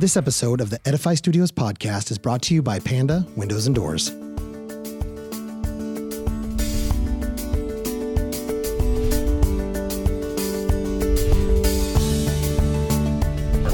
This episode of the Edify Studios podcast is brought to you by Panda Windows and Doors.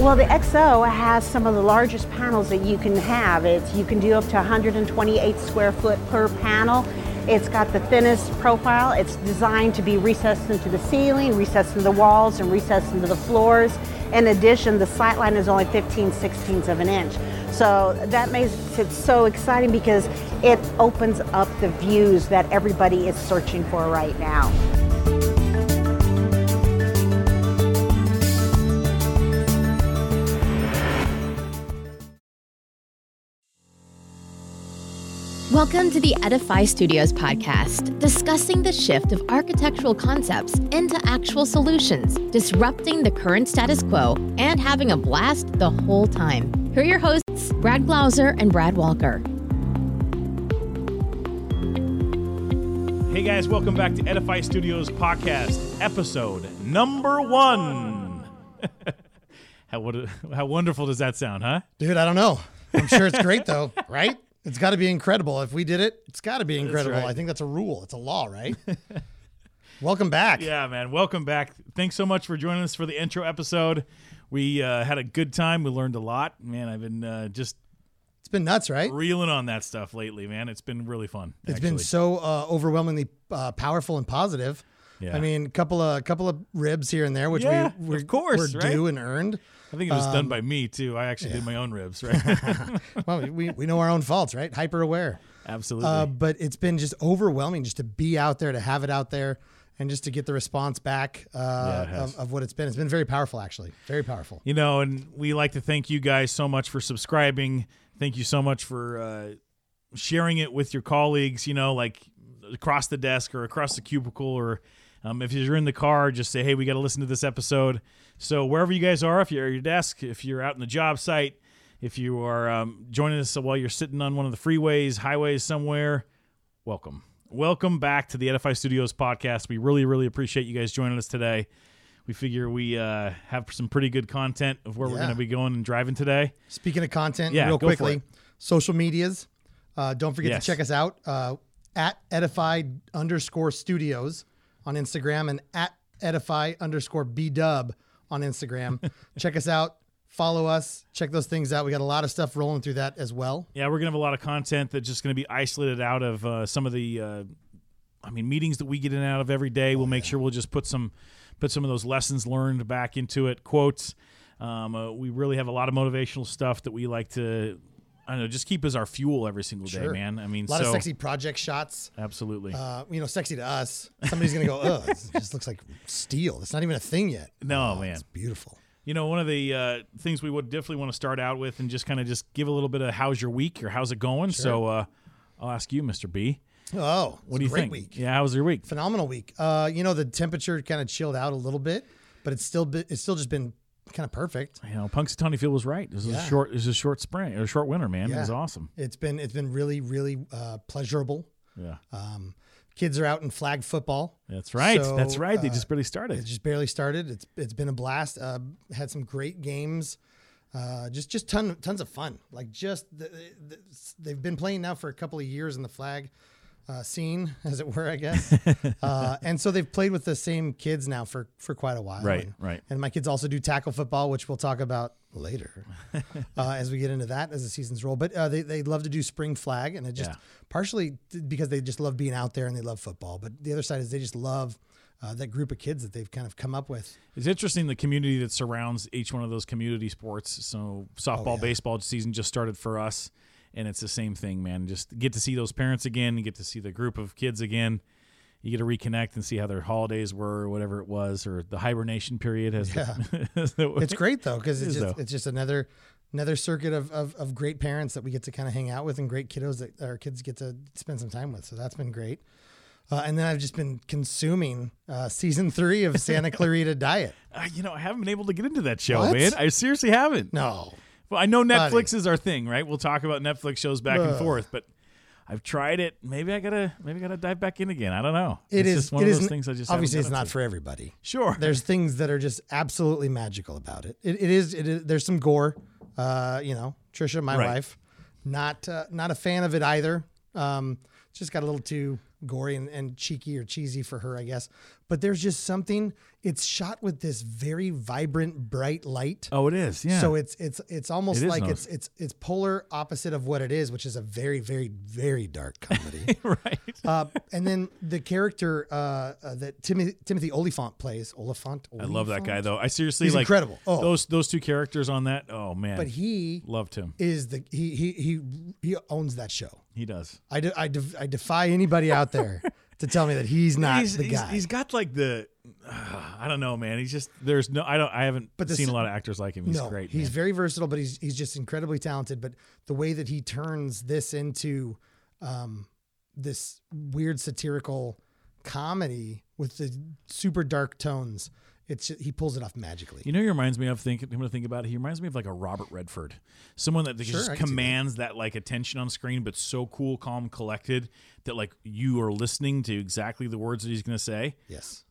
Well, the XO has some of the largest panels that you can have. It's you can do up to 128 square foot per panel. It's got the thinnest profile. It's designed to be recessed into the ceiling, recessed into the walls, and recessed into the floors. In addition, the sight line is only 15 16ths of an inch. So that makes it so exciting because it opens up the views that everybody is searching for right now. Welcome to the Edify Studios podcast, discussing the shift of architectural concepts into actual solutions, disrupting the current status quo, and having a blast the whole time. Here are your hosts, Brad Glauser and Brad Walker. Hey guys, welcome back to Edify Studios podcast, episode number one. how, what, how wonderful does that sound, huh? Dude, I don't know. I'm sure it's great though, right? It's got to be incredible. If we did it, it's got to be incredible. right. I think that's a rule. It's a law, right? Welcome back. Yeah, man. Welcome back. Thanks so much for joining us for the intro episode. We uh, had a good time. We learned a lot. Man, I've been uh, just It's been nuts, right? reeling on that stuff lately, man. It's been really fun. It's been so uh, overwhelmingly uh, powerful and positive. Yeah. I mean, a couple of couple of ribs here and there, which Yeah, we we're, of course, we're right? due and earned. I think it was um, done by me, too. I actually did my own ribs, right? Well, we, we know our own faults, right? Hyper aware. Absolutely. Uh, but it's been just overwhelming just to be out there, to have it out there, and just to get the response back uh, has. of, of what it's been. It's been very powerful, actually. Very powerful. You know, and we like to thank you guys so much for subscribing. Thank you so much for uh, sharing it with your colleagues, you know, like across the desk or across the cubicle, or um, if you're in the car, just say, hey, we got to listen to this episode. So, wherever you guys are, if you're at your desk, if you're out in the job site, if you are um, joining us while you're sitting on one of the freeways, highways somewhere, welcome. Welcome back to the Edify Studios podcast. We really, really appreciate you guys joining us today. We figure we uh, have some pretty good content of where we're going to be going and driving today. Speaking of content, Yeah, real quickly, social medias. Uh, don't forget Yes. to check us out uh, at edify underscore studios on Instagram and at edify underscore b dub on Instagram. check us out. Follow us. Check those things out. We got a lot of stuff rolling through that as well. Yeah, we're going to have a lot of content that's just going to be isolated out of uh, some of the, uh, I mean, meetings that we get in and out of every day. we'll make sure we'll just put some, put some of those lessons learned back into it. Quotes. Um, uh, we really have a lot of motivational stuff that we like to, I don't know, just keep as our fuel every single day, Sure. man. I mean, A lot so of sexy project shots. absolutely. Uh, you know, sexy to us. Somebody's gonna go, oh, it just looks like steel. It's not even a thing yet. No, Oh, man. it's beautiful. You know, one of the uh, things we would definitely want to start out with and just kind of just give a little bit of how's your week or how's it going. So uh, I'll ask you, Mr. B. Oh, What do you great think? Week. Yeah, how was your week? phenomenal week. Uh, you know, the temperature kind of chilled out a little bit, but it's still been, it's still just been kind of perfect. You know, Punxsutawney Phil was right. This was Yeah. a short. This is a short spring or a short winter, man. It was awesome. It's been it's been really really uh, pleasurable. Yeah, Um, kids are out in flag football. that's right. So, that's right. They uh, just barely started. It just barely started. It's it's been a blast. Uh, had some great games. Uh, just just ton tons of fun. Like just the, the, they've been playing now for a couple of years in the flag uh, scene, as it were, I guess. uh, and so they've played with the same kids now for for quite a while. Right, And, right. And my kids also do tackle football, which we'll talk about later uh, as we get into that as the seasons roll. But uh, they they love to do spring flag, and it just Yeah. partially because they just love being out there and they love football. But the other side is they just love. Uh, that group of kids that they've kind of come up with. It's interesting the community that surrounds each one of those community sports. So softball, Oh, yeah. baseball season just started for us, and it's the same thing, man. Just get to see those parents again. You get to see the group of kids again. You get to reconnect and see how their holidays were, or whatever it was, or the hibernation period. As the- as the- It's great though because it's just though. it's just another another circuit of, of of great parents that we get to kind of hang out with and great kiddos that our kids get to spend some time with. So that's been great. Uh, and then I've just been consuming uh, season three of Santa Clarita Diet. Uh, you know, I haven't been able to get into that show, What? man. I seriously haven't. No, Well, I know Netflix Buddy. is our thing, right? We'll talk about Netflix shows back and forth, but I've tried it. Maybe I gotta maybe I gotta dive back in again. I don't know. It it's is. just one it of those things I just obviously it's not gotten for everybody. sure. There's things that are just absolutely magical about it. It, it is. It is. There's some gore. Uh, you know, Trisha, my Right. wife, not uh, not a fan of it either. Um, just got a little too gory and, and cheeky or cheesy for her, I guess. But there's just something. It's shot with this very vibrant, bright light. oh, it is. Yeah. So it's it's it's almost It like it's it's it's polar opposite of what it is, which is a very very very dark comedy. right. uh, and then the character uh, uh, that Timothy, Timothy Olyphant plays, Olyphant. I love that guy though. I seriously He's like incredible. Oh. those those two characters on that. Oh man. But he loved him. is the he he he he owns that show. He does. I de- I, def- I defy anybody out there to tell me that he's not he's, the he's- guy. he's got like the I don't know, man. He's just there's no I don't I haven't But seen a lot of actors like him. He's no, great. he's man. very versatile, but he's he's just incredibly talented. But the way that he turns this into um, this weird satirical comedy with the super dark tones, it's he pulls it off magically. You know, he reminds me of think. I'm gonna think about it. He reminds me of like a Robert Redford, someone that Sure, just I see that. commands that. like attention on screen, but so cool, calm, collected that like you are listening to exactly the words that he's gonna say. yes.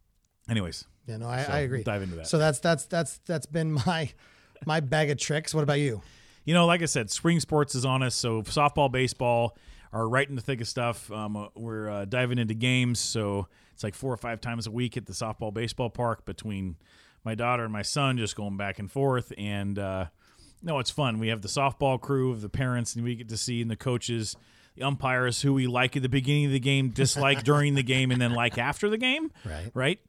Anyways, Yeah, no, I, So, I agree. dive into that. So that's that's that's that's been my my bag of tricks. What about you? you know, like I said, spring sports is on us. So softball, baseball are right in the thick of stuff. Um, uh, we're uh, diving into games, so it's like four or five times a week at the softball, baseball park between my daughter and my son, just going back and forth. And uh, no, it's fun. We have the softball crew of the parents, and we get to see and the coaches. The umpires who we like at the beginning of the game, dislike during the game, and then like after the game. Right. Right.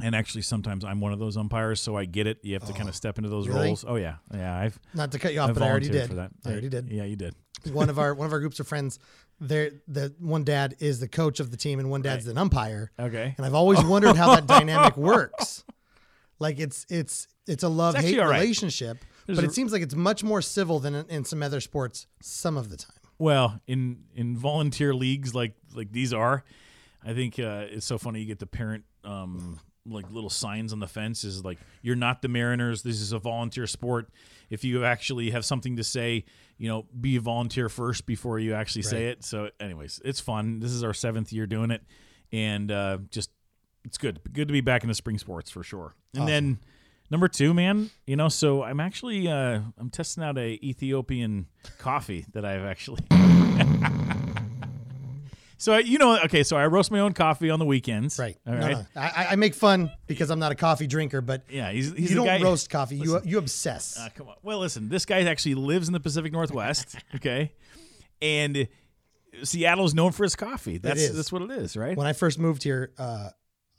And actually, sometimes I'm one of those umpires, so I get it. You have to kind of step into those really? roles. Oh yeah, yeah. I've Not to cut you off, I've but I already did. for that. I already did. Yeah, you did. one of our one of our groups of friends, there the one dad is the coach of the team and one dad's an umpire. Okay. And I've always wondered how that dynamic works. Like it's it's it's a love hate relationship, There's but a- it seems like it's much more civil than in, in some other sports some of the time. Well, in in volunteer leagues like like these are, I think uh, it's so funny. You get the parent um, like little signs on the fence is like you're not the Mariners. This is a volunteer sport. If you actually have something to say, you know, be a volunteer first before you actually say it. So, anyways, it's fun. This is our seventh year doing it, and uh, just it's good. Good to be back in the spring sports for sure. And then number two, man, you know, so I'm actually uh, I'm testing out a Ethiopian coffee that I've actually. so you know, okay, so I roast my own coffee on the weekends. Right. All no, no. I, I make fun because I'm not a coffee drinker, but Yeah, he's, he's you don't guy, roast coffee. You you obsess. Uh, come on. Well, listen, this guy actually lives in the Pacific Northwest. Okay, and Seattle's known for its coffee. That's that's what it is, right? when I first moved here, uh,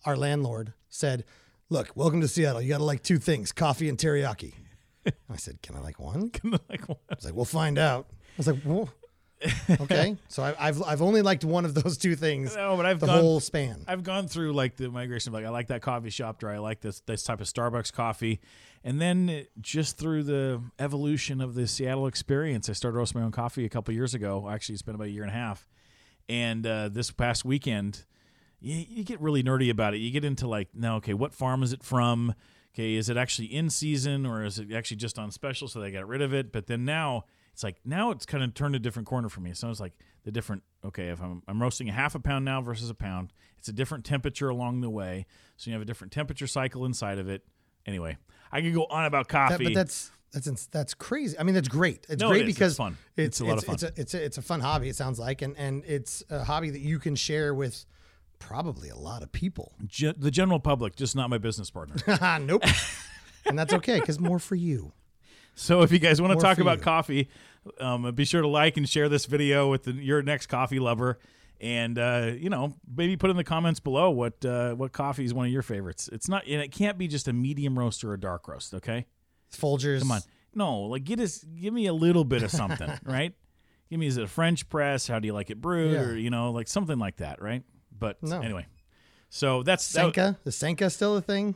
our landlord said, "Look, welcome to Seattle. You got to like two things: coffee and teriyaki." I said, "Can I like one?" Can I like, one? I was like, "We'll find out." I was like, "Well, okay." So I, I've I've only liked one of those two things No, but I've the gone- whole span. I've gone through like the migration of like I like that coffee shop, or I like this this type of Starbucks coffee, and then just through the evolution of the Seattle experience, I started roasting my own coffee a couple years ago. Actually, it's been about a year and a half, and uh, this past weekend, you, you get really nerdy about it. You get into like, now, okay, what farm is it from? Okay, is it actually in season or is it actually just on special? So they got rid of it. But then now it's like now it's kind of turned a different corner for me. So it's like the different. Okay, if I'm I'm roasting a half a pound now versus a pound, it's a different temperature along the way. So you have a different temperature cycle inside of it. Anyway, I could go on about That- coffee. but that's that's ins- that's crazy. I mean, that's great. It's No, great it is. It's because fun. It's, It's a lot of fun. It's a, it's a it's a fun hobby. It sounds like, and and it's a hobby that you can share with probably a lot of people. Ge- the general public, just not my business partner. nope. and that's okay because more for you. So if you guys want to talk about you. coffee, um, be sure to like and share this video with the, your next coffee lover, and uh, you know maybe put in the comments below what uh, what coffee is one of your favorites. It's not, and it can't be just a medium roast or a dark roast. Okay, Folgers. come on, no, like get us, give me a little bit of something, right? Give me is it a French press? How do you like it brewed, Yeah. or you know like something like that, right? But No. anyway, so that's Sanka. The Sanka still a thing?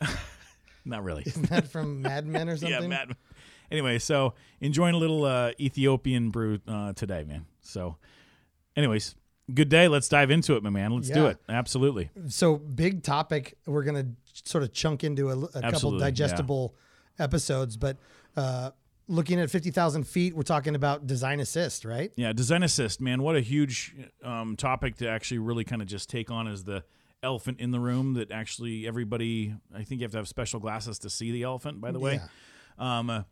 not really. Isn't that from Mad Men or something? Yeah, Matt. Anyway, so enjoying a little uh, Ethiopian brew uh, today, man. So, anyways, good day. Let's dive into it, my man. Let's do Yeah. it. Absolutely. So big topic. We're gonna sort of chunk into a, a couple Absolutely, yeah. digestible episodes, but uh, looking at 50,000 feet, we're talking about design assist, right? Yeah, design assist, man. What a huge um, topic to actually really kind of just take on as the elephant in the room that actually everybody, I think you have to have special glasses to see the elephant, by the way. Um, uh,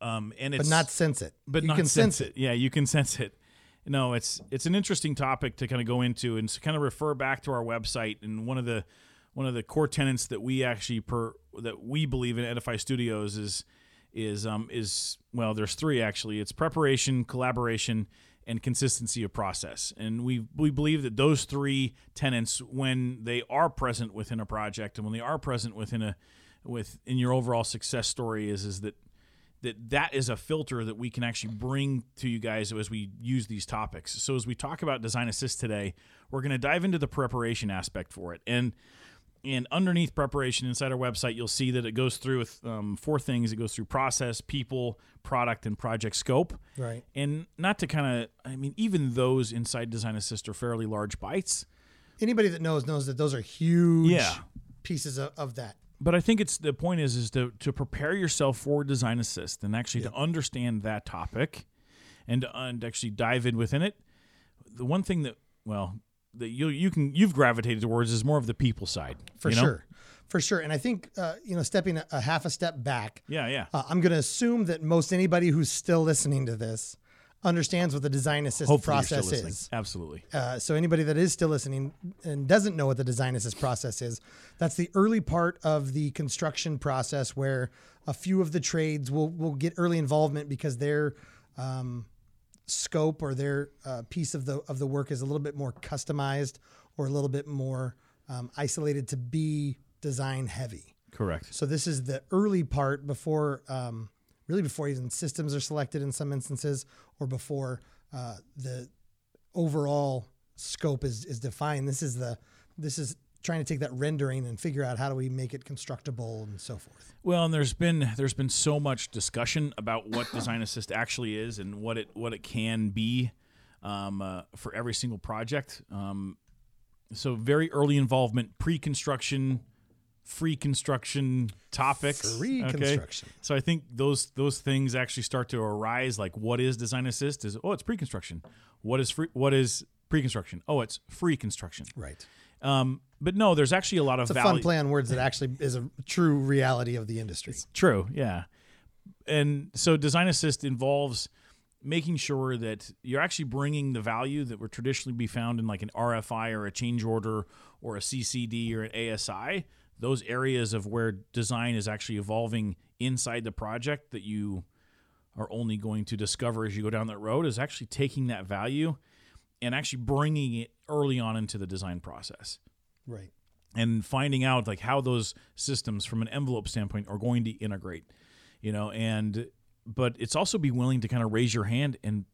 um, and it's But not sense it. but you not can sense it. Yeah, you can sense it. No, it's it's an interesting topic to kind of go into and to kind of refer back to our website and one of the one of the core tenets that we actually per that we believe in Edify Studios is is um is well there's three actually it's preparation collaboration and consistency of process and we we believe that those three tenets when they are present within a project and when they are present within a with in your overall success story is is that that that is a filter that we can actually bring to you guys as we use these topics. So as we talk about design assist today, we're going to dive into the preparation aspect for it. And and underneath preparation inside our website, you'll see that it goes through with um, four things. It goes through process, people, product, and project scope. Right. And not to kind of, I mean, even those inside Design Assist are fairly large bites. Anybody that knows knows that those are huge Yeah. pieces of, of that. But I think it's the point is is to to prepare yourself for design assist and actually to understand that topic and to, and actually dive in within it. The one thing that well that you you can you've gravitated towards is more of the people side For you know? sure. For sure. And I think, uh, you know, stepping a, a half a step back, Yeah, yeah. uh, I'm going to assume that most anybody who's still listening to this understands what the design assist Hopefully process listening. is. Absolutely. Uh, so anybody that is still listening and doesn't know what the design assist process is, that's the early part of the construction process where a few of the trades will will get early involvement because their um, scope or their uh, piece of the of the work is a little bit more customized or a little bit more um, isolated to be design heavy. Correct. So this is the early part before, um, really before even systems are selected in some instances, or before uh, the overall scope is is defined. This is the this is trying to take that rendering and figure out how do we make it constructible and so forth. Well, and there's been there's been so much discussion about what design assist actually is and what it what it can be um, uh, for every single project. Um, so very early involvement, pre-construction, free construction topics. Free okay? construction. So I think those those things actually start to arise. Like, what is design assist? Is oh, it's pre-construction. What is free? What is pre-construction? Oh, it's free construction. Right. Um, but no, there's actually a lot of It's a value. fun play on words that actually is a true reality of the industry. It's True, yeah. And so design assist involves making sure that you're actually bringing the value that would traditionally be found in like an RFI or a change order or a CCD or an ASI, those areas of where design is actually evolving inside the project that you are only going to discover as you go down that road is actually taking that value and actually bringing it early on into the design process Right. and finding out like how those systems from an envelope standpoint are going to integrate you know and but it's also be willing to kind of raise your hand and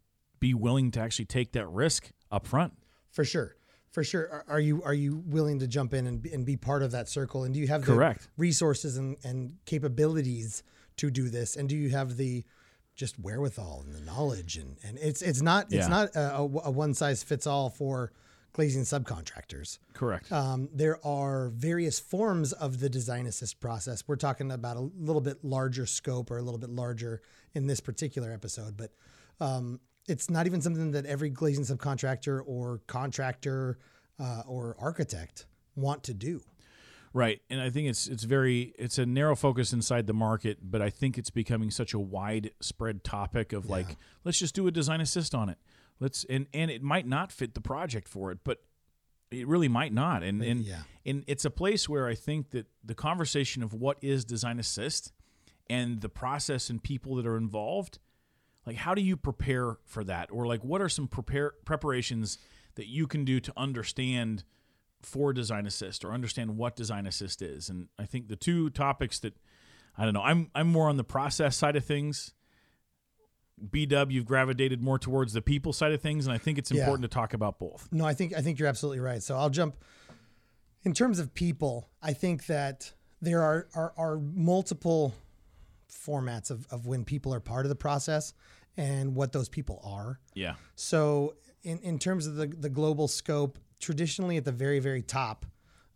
be willing to actually take that risk up front For sure. For sure. Are, are you are you willing to jump in and be, and be part of that circle? And do you have the Correct. resources and, and capabilities to do this? And do you have the just wherewithal and the knowledge? And, and it's it's not it's Yeah. not a, a, a one size fits all for glazing subcontractors. correct Um, there are various forms of the design assist process. We're talking about a little bit larger scope or a little bit larger in this particular episode, but um, it's not even something that every glazing subcontractor or contractor uh, or architect want to do. right and i think it's it's very it's a narrow focus inside the market but i think it's becoming such a widespread topic of like let's just do a design assist on it let's and and it might not fit the project for it but it really might not and and yeah. and it's a place where i think that the conversation of what is design assist and the process and people that are involved like how do you prepare for that or like what are some prepare preparations that you can do to understand for design assist or understand what design assist is and i think the two topics that i don't know i'm i'm more on the process side of things bw you've gravitated more towards the people side of things and i think it's Yeah. important to talk about both No, I think I think you're absolutely right. So I'll jump. In terms of people, I think that there are are, are multiple formats of, of when people are part of the process and what those people are. yeah So in, in terms of the, the global scope, traditionally at the very, very top,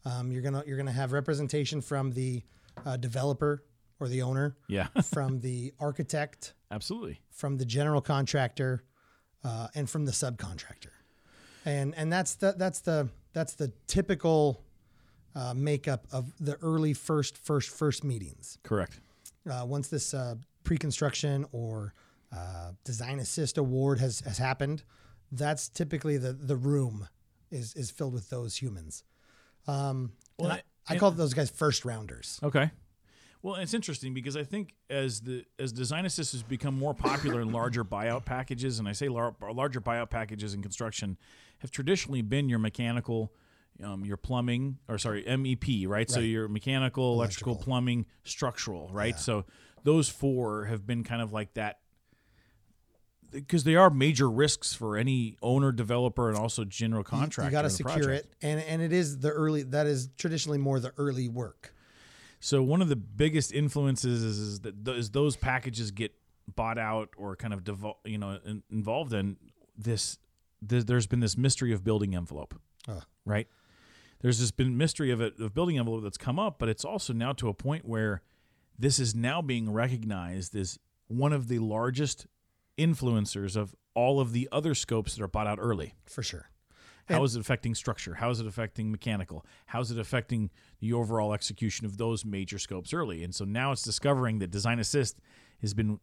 um, you're gonna you're gonna have representation from the uh, developer or the owner, Yeah, from the architect, absolutely. from the general contractor, uh, and from the subcontractor, and and that's the that's the that's the typical uh, makeup of the early first first first meetings. Correct. Uh, once this uh, pre-construction or uh, design assist award has has happened, that's typically the the room is is filled with those humans. Um, Well, I, I call those guys first rounders. Okay. Well, it's interesting because I think as the as design assist has become more popular in larger buyout packages, and I say lar- larger buyout packages in construction, have traditionally been your mechanical, um, your plumbing, or sorry, MEP, right? So your mechanical, electrical, Electrical. plumbing, structural, right? So those four have been kind of like that because they are major risks for any owner, developer, and also general contractor. you got to secure project. it, and and it is the early. That is traditionally more the early work. So one of the biggest influences is, is that th- those packages get bought out or kind of devol- you know in, involved in this, th- there's been this mystery of building envelope, Ugh. right? There's this been mystery of it of building envelope that's come up, but it's also now to a point where this is now being recognized as one of the largest influencers of all of the other scopes that are bought out early. for sure. How is it affecting structure? How is it affecting mechanical? How is it affecting the overall execution of those major scopes early? And so now it's discovering that design assist has been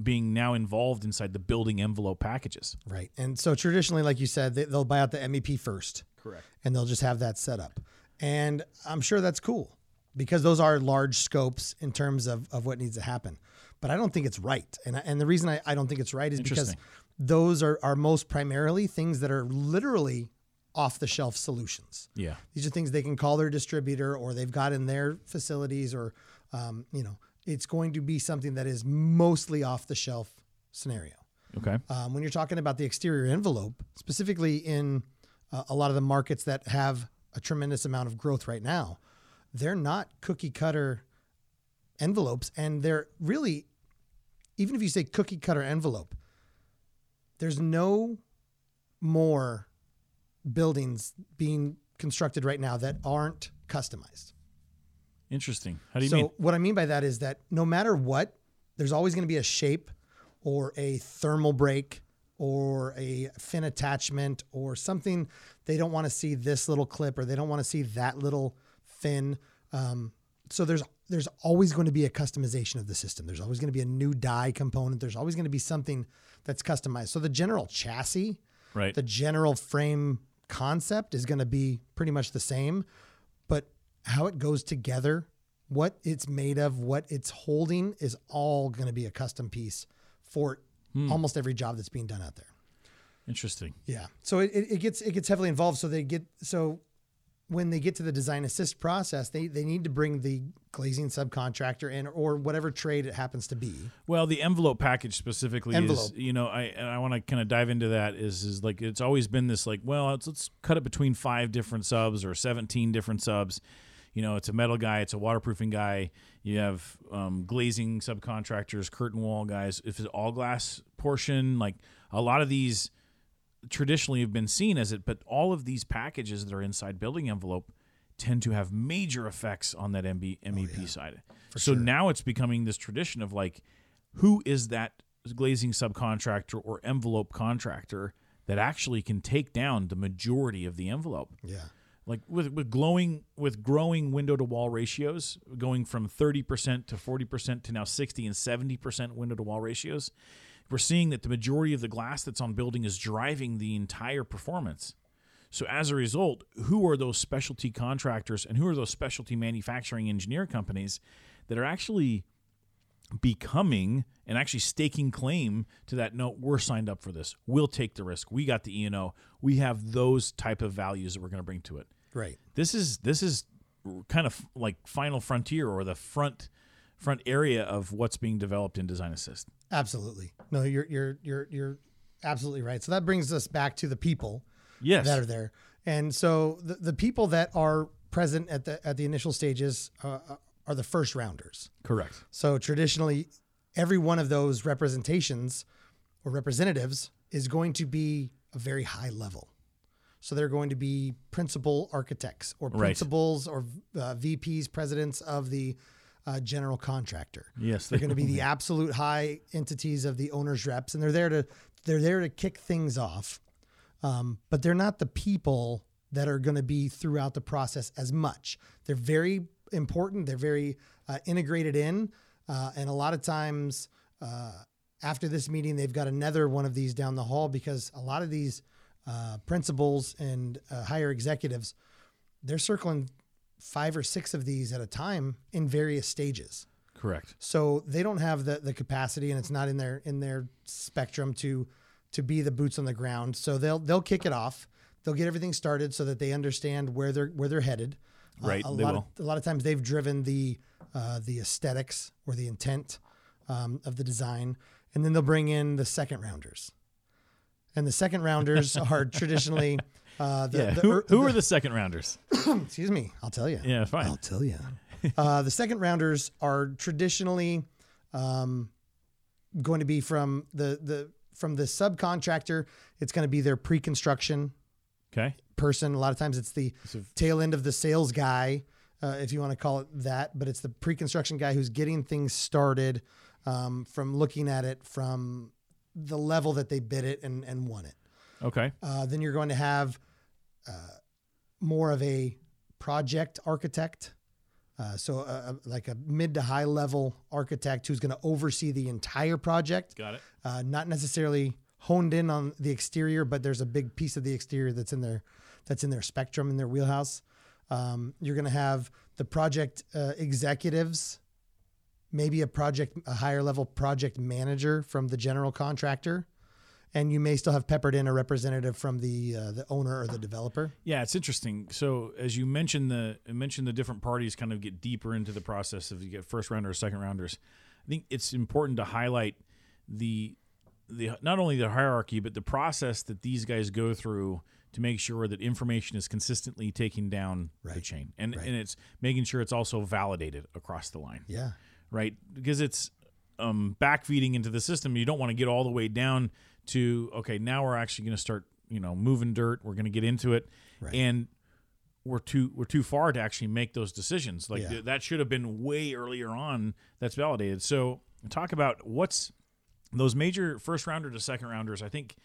being now involved inside the building envelope packages. Right, and so traditionally, like you said, they, they'll buy out the MEP first. Correct. and they'll just have that set up. And I'm sure that's cool because those are large scopes in terms of, of what needs to happen. But I don't think it's right. And, I, and the reason I, I don't think it's right is because those are, are most primarily things that are literally off the shelf solutions. Yeah. These are things they can call their distributor or they've got in their facilities or, um, you know, it's going to be something that is mostly off the shelf scenario. Okay. Um, when you're talking about the exterior envelope, specifically in uh, a lot of the markets that have a tremendous amount of growth right now, they're not cookie cutter envelopes. And they're really, even if you say cookie cutter envelope, there's no more buildings being constructed right now that aren't customized. Interesting. How do you so mean? what I mean by that is that no matter what, there's always going to be a shape or a thermal break or a fin attachment or something they don't want to see this little clip or they don't want to see that little fin. Um, so there's there's always going to be a customization of the system. There's always going to be a new die component. There's always going to be something that's customized. So the general chassis, Right. the general frame concept is going to be pretty much the same, but how it goes together, what it's made of, what it's holding is all going to be a custom piece for Hmm. almost every job that's being done out there. Interesting. Yeah. So it, it, gets it gets heavily involved. So they get so when they get to the design assist process, they they need to bring the glazing subcontractor in or whatever trade it happens to be. Well, the envelope package specifically Envelope. is, you know, I and I want to kind of dive into that is is like it's always been this like, well, let's, let's cut it between five different subs or 17 different subs. You know, it's a metal guy, it's a waterproofing guy. You have um, glazing subcontractors, curtain wall guys. If it's all glass portion, like a lot of these traditionally have been seen as it, but all of these packages that are inside building envelope tend to have major effects on that MB, MEP side. so now it's becoming this tradition of like, who is that glazing subcontractor or envelope contractor that actually can take down the majority of the envelope? Yeah. Like with with glowing with growing window to wall ratios going from 30% to 40% to now 60 and 70% window to wall ratios we're seeing that the majority of the glass that's on building is driving the entire performance. So as a result who are those specialty contractors and who are those specialty manufacturing engineer companies that are actually becoming and actually staking claim to that note we're signed up for this we'll take the risk we got the e&o we have those type of values that we're going to bring to it Right. this is this is kind of like final frontier or the front front area of what's being developed in design assist Absolutely. No, you're you're you're you're absolutely right. So that brings us back to the people yes that are there. And so the, the people that are present at the at the initial stages uh, are the first rounders. correct So traditionally, every one of those representations or representatives is going to be a very high level. So they're going to be principal architects or Right. principals or uh, VPs, presidents of the uh, general contractor. Yes, they're they- going to be the absolute high entities of the owners reps, and they're there to they're there to kick things off. Um, but they're not the people that are going to be throughout the process as much. They're very important. They're very uh, integrated in, uh, and a lot of times uh, after this meeting, they've got another one of these down the hall because a lot of these uh, principals and uh, higher executives, they're circling five or six of these at a time in various stages. Correct. So they don't have the the capacity, and it's not in their in their spectrum to to be the boots on the ground. So they'll they'll kick it off. They'll get everything started so that they understand where they're where they're headed. Right, a they lot will. Of, a lot of times they've driven the uh, the aesthetics or the intent um, of the design, and then they'll bring in the second rounders. And the second rounders are traditionally uh, the, yeah. the who ear- who are the second rounders? excuse me, I'll tell you. Yeah, fine. I'll tell you. uh, the second rounders are traditionally um, going to be from the the from the subcontractor. It's going to be their pre-construction Okay. person. A lot of times, it's the tail end of the sales guy, uh, if you want to call it that. But it's the pre-construction guy who's getting things started um, from looking at it from the level that they bid it and and won it. Okay. Uh, then you're going to have uh, more of a project architect. Uh, so, uh, like a mid to high level architect who's going to oversee the entire project, Got it. uh, not necessarily honed in on the exterior, but there's a big piece of the exterior that's in their that's in their spectrum in their wheelhouse. Um, you're going to have the project uh, executives, maybe a project a higher level project manager from the general contractor, and you may still have peppered in a representative from the uh, the owner or the developer. Yeah, it's interesting. So as you mentioned the mentioned the different parties kind of get deeper into the process of you get first rounders, second rounders. I think it's important to highlight the the not only the hierarchy but the process that these guys go through to make sure that information is consistently taking down the chain and Right. and it's making sure it's also validated across the line Yeah, right? Because it's um, backfeeding into the system. You don't want to get all the way down to okay, now we're actually going to start, you know, moving dirt. We're going to get into it, Right. and we're too we're too far to actually make those decisions. Like Yeah. th- that should have been way earlier on. That's validated. So talk about what's those major first rounder to second rounders. I think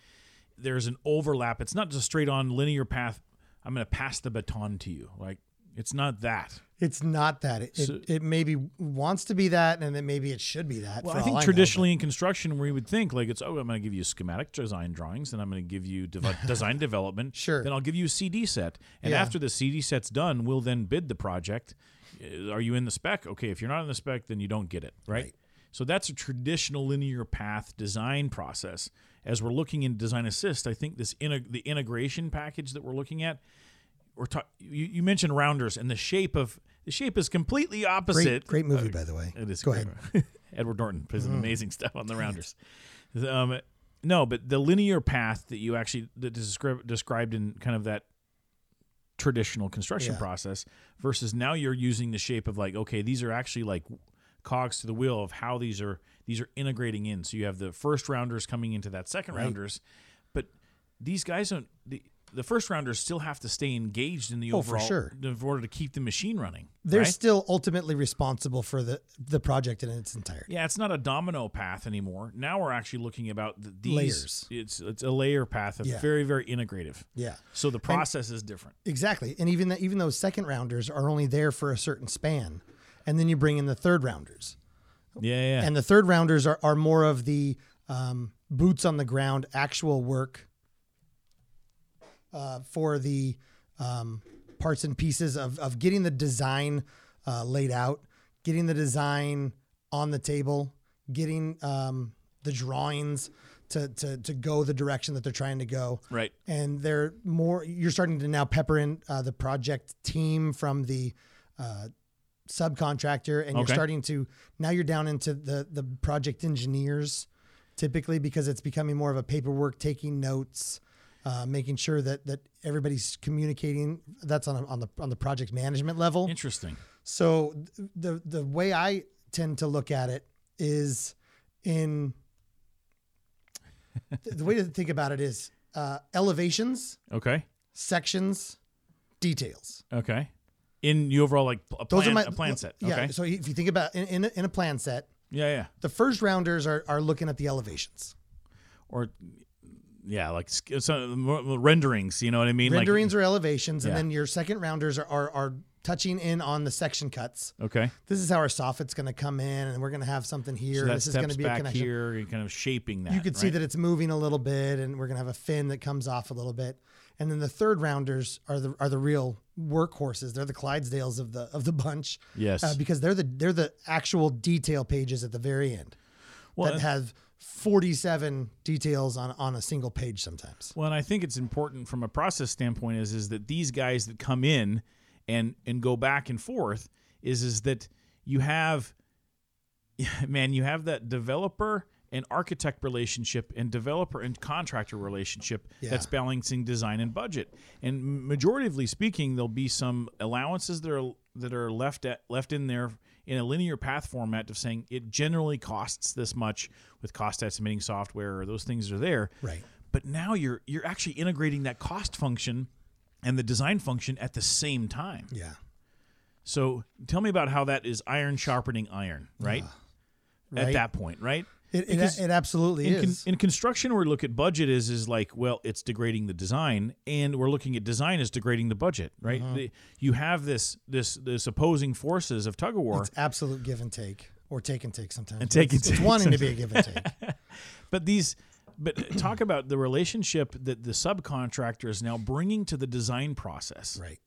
there's an overlap. It's not just straight on linear path. I'm going to pass the baton to you. Like it's not that. it's not that. It, So- it, it maybe wants to be that, and then maybe it should be that. Well, I think know, traditionally in construction, we would think like it's oh, I'm going to give you schematic design drawings, and I'm going to give you design development. Sure. Then I'll give you a CD set, and Yeah. after the CD set's done, we'll then bid the project. Uh, Are you in the spec? Okay, if you're not in the spec, then you don't get it. Right. Right. So that's a traditional linear path design process. As we're looking in Design Assist, I think this integ- the integration package that we're looking at. We're ta- you, you mentioned rounders, and the shape of the shape is completely opposite. great, great movie by the way. It is Go great. ahead. Edward Norton does some amazing stuff on the rounders. Um, no, but the linear path that you actually that is descri- described in kind of that traditional construction Yeah. process versus now you're using the shape of like okay these are actually like cogs to the wheel of how these are these are integrating in so you have the first rounders coming into that second Right. rounders but these guys don't the, the first rounders still have to stay engaged in the Oh, for overall sure. in order to keep the machine running They're right? still ultimately responsible for the the project in its entirety. Yeah, it's not a domino path anymore. Now we're actually looking about the, these Layers. It's it's a layer path that's Yeah. very very integrative. Yeah. So the process is different. Exactly. And even that, even those second rounders are only there for a certain span. And then you bring in the third rounders. Yeah, yeah. And the third rounders are, are more of the um, boots on the ground, actual work uh, for the um, parts and pieces of, of getting the design uh, laid out, getting the design on the table, getting um, the drawings to, to, to go the direction that they're trying to go right. and they're more you're starting to now pepper in uh, the project team from the uh, subcontractor and you're Okay. starting to now you're down into the the project engineers typically because it's becoming more of a paperwork taking notes uh, making sure that that everybody's communicating that's on a, on the on the project management level Interesting. so the the way I tend to look at it is in the- the way to think about it is uh, elevations, Okay. sections, details. Okay. In the overall like a Those are my a plan set. Yeah. Okay. So if you think about in, in, a, in a plan set, yeah, yeah. the first rounders are, are looking at the elevations. Or yeah, like some renderings. You know what I mean? Renderings or elevations, and then your second rounders are, are, are touching in on the section cuts. Okay. This is how our soffit's going to come in, and we're going to have something here. So this is going to be a connection. here kind of shaping that. You could see that it's moving a little bit, and we're going to have a fin that comes off a little bit. And then the third rounders are the are the real workhorses. They're the Clydesdales of the of the bunch. Yes. uh, because they're the they're the actual detail pages at the very end Well, that have forty seven details on on a single page sometimes. Well, and I think it's important from a process standpoint is is that these guys that come in and and go back and forth is is that you have man, you have that developer and architect relationship and developer and contractor relationship Yeah. that's balancing design and budget. And majoritively speaking, there'll be some allowances that are that are left at left in there in a linear path format of saying it generally costs this much with cost estimating software or those things are there. Right. But now you're you're actually integrating that cost function and the design function at the same time. Yeah. So tell me about how that is iron sharpening iron, right? At right. that point, right? It, it, it absolutely in, con- is. in construction, we look at budget is is like, well, it's degrading the design, and we're looking at design as degrading the budget, right? Uh-huh. The- you have this this this opposing forces of tug of war, it's absolute give and take, or take and take sometimes. And take and it's, it's take wanting to be a give and take. but these. But talk about the relationship that the subcontractor is now bringing to the design process. right.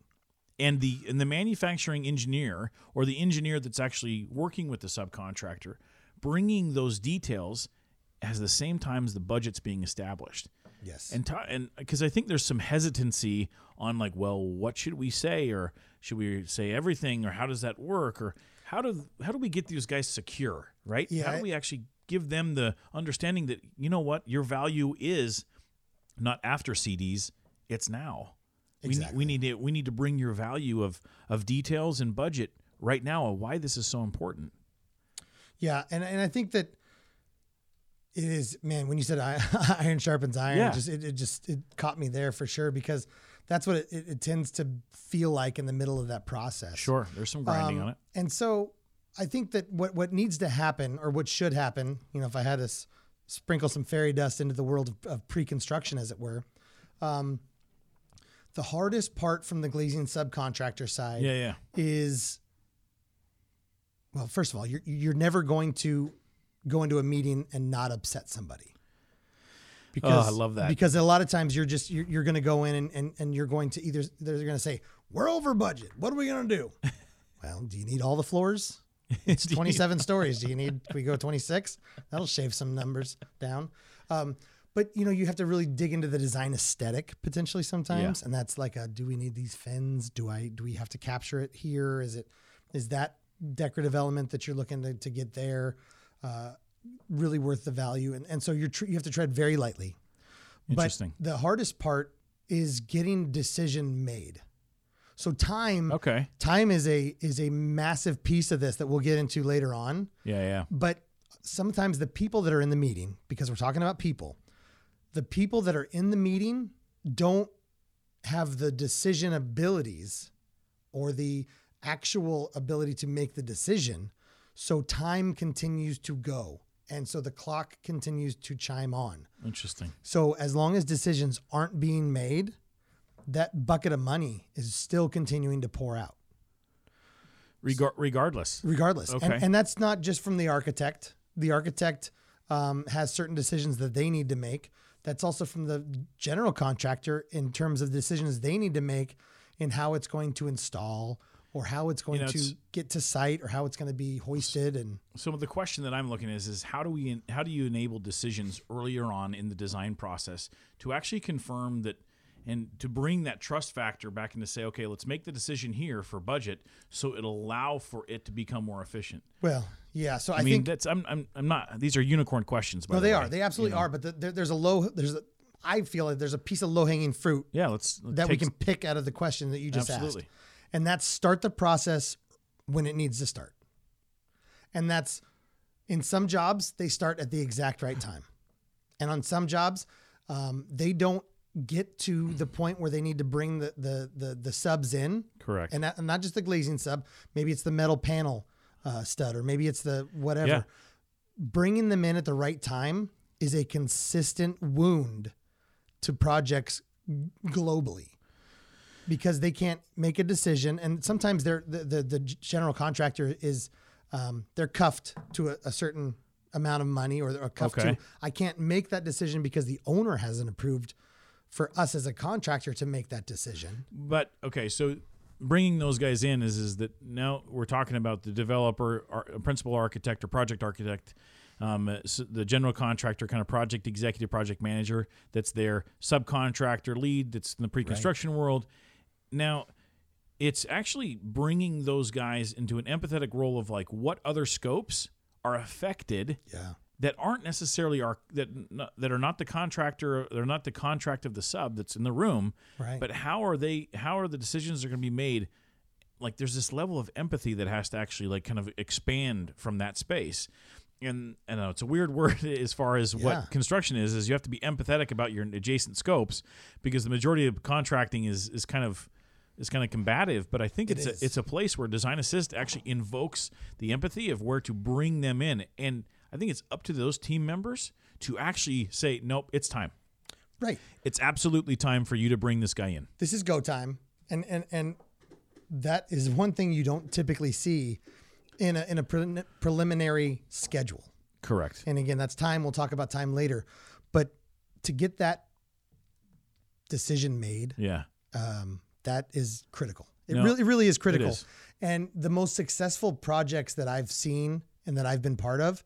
and the and the manufacturing engineer or the engineer that's actually working with the subcontractor bringing those details at the same time as the budget's being established Yes. and ta- and because I think there's some hesitancy on like well what should we say or should we say everything or how does that work or how do how do we get these guys secure right Yeah, how do we actually give them the understanding that you know what your value is not after CDs it's now we need, Exactly. we need to we need to bring your value of of details and budget right now of why this is so important Yeah, and and I think that it is man. When you said iron sharpens iron, Yeah. it just it, it just it caught me there for sure because that's what it, it, it tends to feel like in the middle of that process. sure there's some grinding Um, on it And so I think that what what needs to happen or what should happen, you know, if I had to s- sprinkle some fairy dust into the world of, of pre-construction, as it were, um, the hardest part from the glazing subcontractor side yeah yeah is well first of all you're you're never going to go into a meeting and not upset somebody. Because Oh, I love that. because a lot of times you're just you're, you're going to go in and, and and you're going to either they're going to say we're over budget. What are we going to do? Well do you need all the floors? It's 27 stories. Do you need can we go 26 that'll shave some numbers down. Um, but you know you have to really dig into the design aesthetic potentially sometimes. And that's like a do we need these fins? Do i do we have to capture it here? Is it is that decorative element that you're looking to, to get there uh, really worth the value. And, and so you're tr- you have to tread very lightly. Interesting. but the hardest part is getting decision made. So time okay. time is a is a massive piece of this that we'll get into later on. Yeah yeah. But sometimes the people that are in the meeting because we're talking about people the people that are in the meeting don't have the decision abilities or the actual ability to make the decision so time continues to go and so the clock continues to chime on interesting so as long as decisions aren't being made that bucket of money is still continuing to pour out Regar- regardless regardless. Okay. And, and that's not just from the architect. The architect um, has certain decisions that they need to make. That's also from the general contractor in terms of decisions they need to make in how it's going to install or how it's going know, to it's- get to site or how it's going to be hoisted. And So the question that I'm looking at is, is how do we how do you enable decisions earlier on in the design process to actually confirm that and to bring that trust factor back into say, okay, let's make the decision here for budget so it'll allow for it to become more efficient. well, yeah. So I, I, mean, that's I'm, I'm I'm not these are unicorn questions. No, the they way, are. They absolutely you know? are. But the, there, there's a low. There's a. I feel like there's a piece of low hanging fruit Yeah, let's, let's that we can pick out of the question that you just Absolutely. asked. And that's start the process when it needs to start. And that's in some jobs, they start at the exact right time. And on some jobs, um, they don't get to the point where they need to bring the the the, the subs in. Correct. And not, and not just the glazing sub. Maybe it's the metal panel uh, stud, or maybe it's the whatever. Yeah. Bringing them in at the right time is a consistent wound to projects globally because they can't make a decision, and sometimes they're the the, the general contractor is um, they're cuffed to a, a certain amount of money, or they're cuffed Okay. to I can't make that decision because the owner hasn't approved for us as a contractor to make that decision. But okay, so bringing those guys in is is that now we're talking about the developer, ar- principal architect, or project architect, um, s the general contractor, kind of project executive, project manager that's their subcontractor lead that's in the pre-construction world. Now, it's actually bringing those guys into an empathetic role of like what other scopes are affected Yeah. that aren't necessarily are that that are not the contractor they're not the contract of the sub that's in the room Right. but how are they how are the decisions are going to be made like there's this level of empathy that has to actually like kind of expand from that space and I know it's a weird word as far as Yeah. what construction is is you have to be empathetic about your adjacent scopes because the majority of contracting is is kind of is kind of combative but I think It it's is. a, it's a place where design assist actually invokes the empathy of where to bring them in and I think it's up to those team members to actually say nope it's time Right. it's absolutely time for you to bring this guy in This is go time, and and and that is one thing you don't typically see in a in a prelim- preliminary schedule. correct And again, that's time. We'll talk about time later, but to get that decision made, yeah um, that is critical. It No, really, it really is critical. is. And the most successful projects that I've seen and that I've been part of,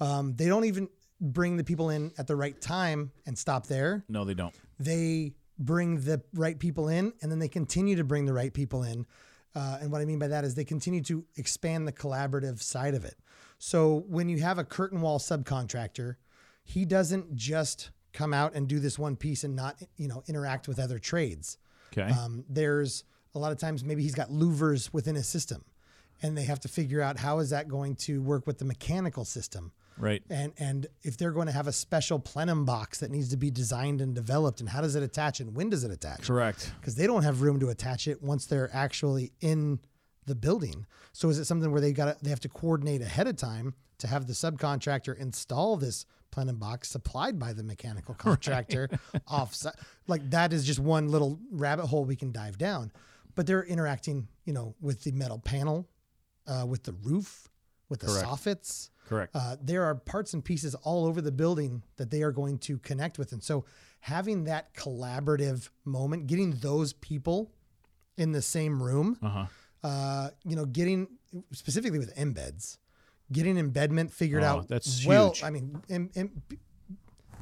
um, they don't even bring the people in at the right time and stop there. no they don't They bring the right people in, and then they continue to bring the right people in. Uh, and what I mean by that is they continue to expand the collaborative side of it. So when you have a curtain wall subcontractor, he doesn't just come out and do this one piece and not, you know, interact with other trades. Okay Um, there's a lot of times maybe he's got louvers within his system, and they have to figure out how is that going to work with the mechanical system. right And and if they're going to have a special plenum box that needs to be designed and developed, and how does it attach and when does it attach? correct Because they don't have room to attach it once they're actually in the building. So is it something where they got they have to coordinate ahead of time to have the subcontractor install this plenum box supplied by the mechanical contractor off like that is just one little rabbit hole we can dive down. But they're interacting, you know, with the metal panel, uh, with the roof, with the Correct. soffits. correct Uh, there are parts and pieces all over the building that they are going to connect with. And so having that collaborative moment, getting those people in the same room, uh-huh uh, you know, getting specifically with embeds, getting embedment figured Oh, out. that's well. huge. I mean, em, em,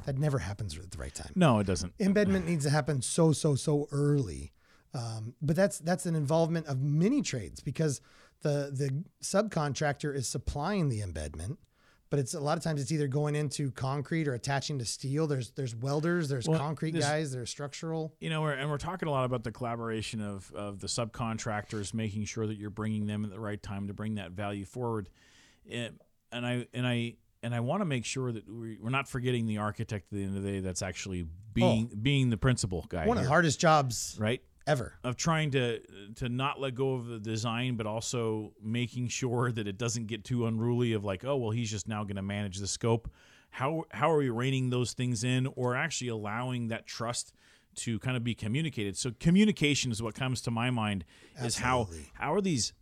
that never happens at the right time. no it doesn't Embedment needs to happen so so so early, um, but that's that's an involvement of many trades because the the subcontractor is supplying the embedment, but it's a lot of times it's either going into concrete or attaching to steel. There's there's welders, there's Well, concrete there's- guys, there's structural. you know, we're, and we're talking a lot about the collaboration of of the subcontractors, making sure that you're bringing them at the right time to bring that value forward. And I and I and I want to make sure that we- we're not forgetting the architect at the end of the day. That's actually being oh. being the principal guy, Oh. One of the hardest jobs right? ever. Of trying to to not let go of the design, but also making sure that it doesn't get too unruly. Of like, oh well, he's just now going to manage the scope. How how are we reining those things in, or actually allowing that trust to kind of be communicated? So communication is what comes to my mind. Is how how are these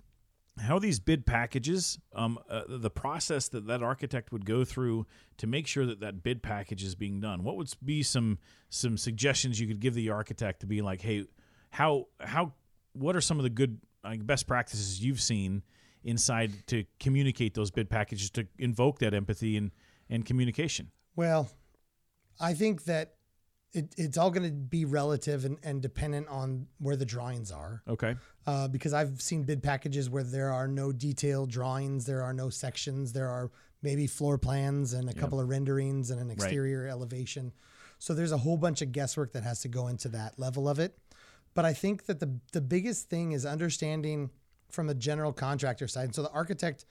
how these bid packages um, uh, the process that that architect would go through to make sure that that bid package is being done. What would be some some suggestions you could give the architect to be like hey how how what are some of the good like best practices you've seen inside to communicate those bid packages to invoke that empathy and and communication? Well, I think that it, it's all going to be relative and, and dependent on where the drawings are. okay uh, because I've seen bid packages where there are no detailed drawings, there are no sections, there are maybe floor plans and a couple of renderings and an exterior elevation. So there's a whole bunch of guesswork that has to go into that level of it. But I think that the the biggest thing is understanding from the general contractor side. And so the architect,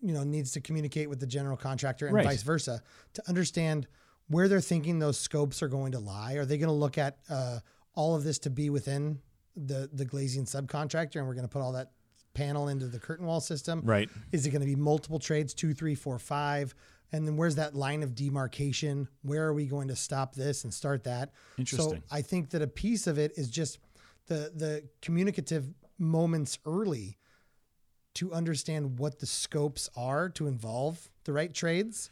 you know, needs to communicate with the general contractor and Right. vice versa to understand where they're thinking those scopes are going to lie. Are they going to look at uh, all of this to be within the the glazing subcontractor, and we're going to put all that panel into the curtain wall system? Right. Is it going to be multiple trades, two, three, four, five? And then where's that line of demarcation? Where are we going to stop this and start that? Interesting. So I think that a piece of it is just the the communicative moments early to understand what the scopes are to involve the right trades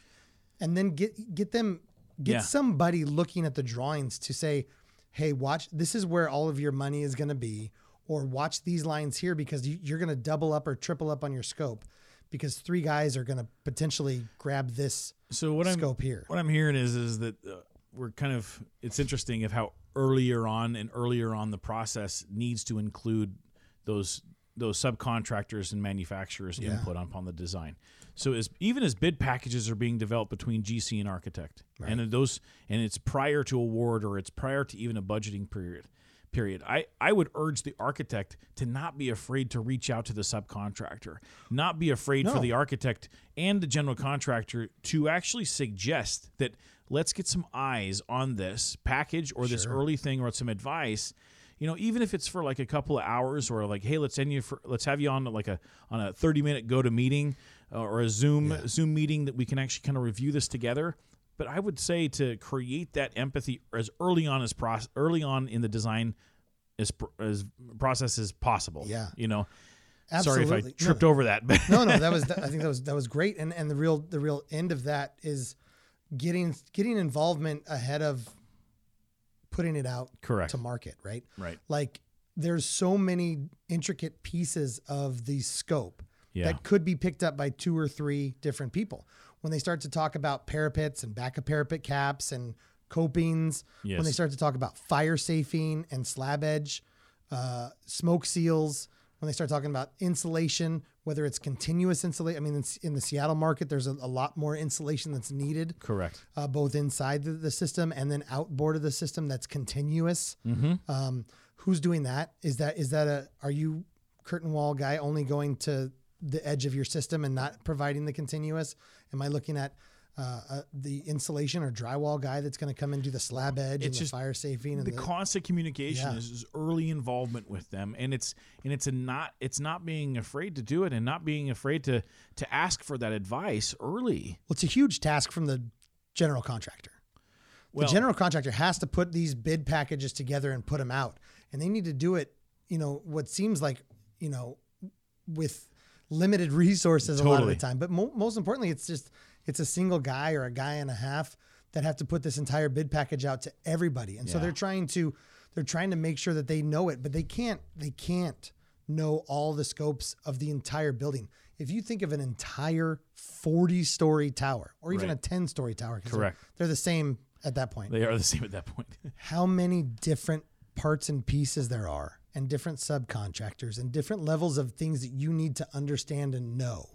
and then get get them get Yeah. somebody looking at the drawings to say hey watch this is where all of your money is going to be or watch these lines here because you, you're going to double up or triple up on your scope because three guys are going to potentially grab this So what I'm scope here what I'm hearing is is that uh, we're kind of it's interesting of how earlier on and earlier on the process needs to include those those subcontractors and manufacturers Yeah. input upon the design. So as even as bid packages are being developed between GC and architect, and those and it's prior to award or it's prior to even a budgeting period. Period. I, I would urge the architect to not be afraid to reach out to the subcontractor, not be afraid for the architect and the general contractor to actually suggest that let's get some eyes on this package or this early thing or some advice you know even if it's for like a couple of hours or like hey let's send you for let's have you on like a on a 30 minute go to meeting uh, or a zoom zoom meeting that we can actually kind of review this together but i would say to create that empathy as early on as process early on in the design as, pr- as process as possible Yeah. you know Absolutely. sorry if i No. tripped over that but no, no, that was I think that was that was great, and and the real the real end of that is getting getting involvement ahead of putting it out Correct. to market, right? Right. Like there's so many intricate pieces of the scope Yeah. that could be picked up by two or three different people. When they start to talk about parapets and back of parapet caps and copings, when they start to talk about fire safing and slab edge, uh, smoke seals, when they start talking about insulation, whether it's continuous insulation, I mean, in, in the Seattle market, there's a, a lot more insulation that's needed correct uh, both inside the, the system and then outboard of the system that's continuous. Mm-hmm. Um, who's doing that? Is that is that a are you curtain wall guy only going to the edge of your system and not providing the continuous? Am I looking at uh, uh, the insulation or drywall guy that's going to come and do the slab edge and It's the just fire safing and the the, constant communication Yeah. is, is early involvement with them and it's and it's a not it's not being afraid to do it and not being afraid to to ask for that advice early well, it's a huge task from the general contractor. well the general contractor has to put these bid packages together and put them out and they need to do it you know what seems like you know with limited resources a lot of the time but mo- most importantly it's just it's a single guy or a guy and a half that have to put this entire bid package out to everybody and so they're trying to they're trying to make sure that they know it but they can't they can't know all the scopes of the entire building if you think of an entire 40 story tower or even Right. a 10 story tower 'cause they're- Correct. they're the same at that point they are the same at that point how many different parts and pieces there are and different subcontractors and different levels of things that you need to understand and know.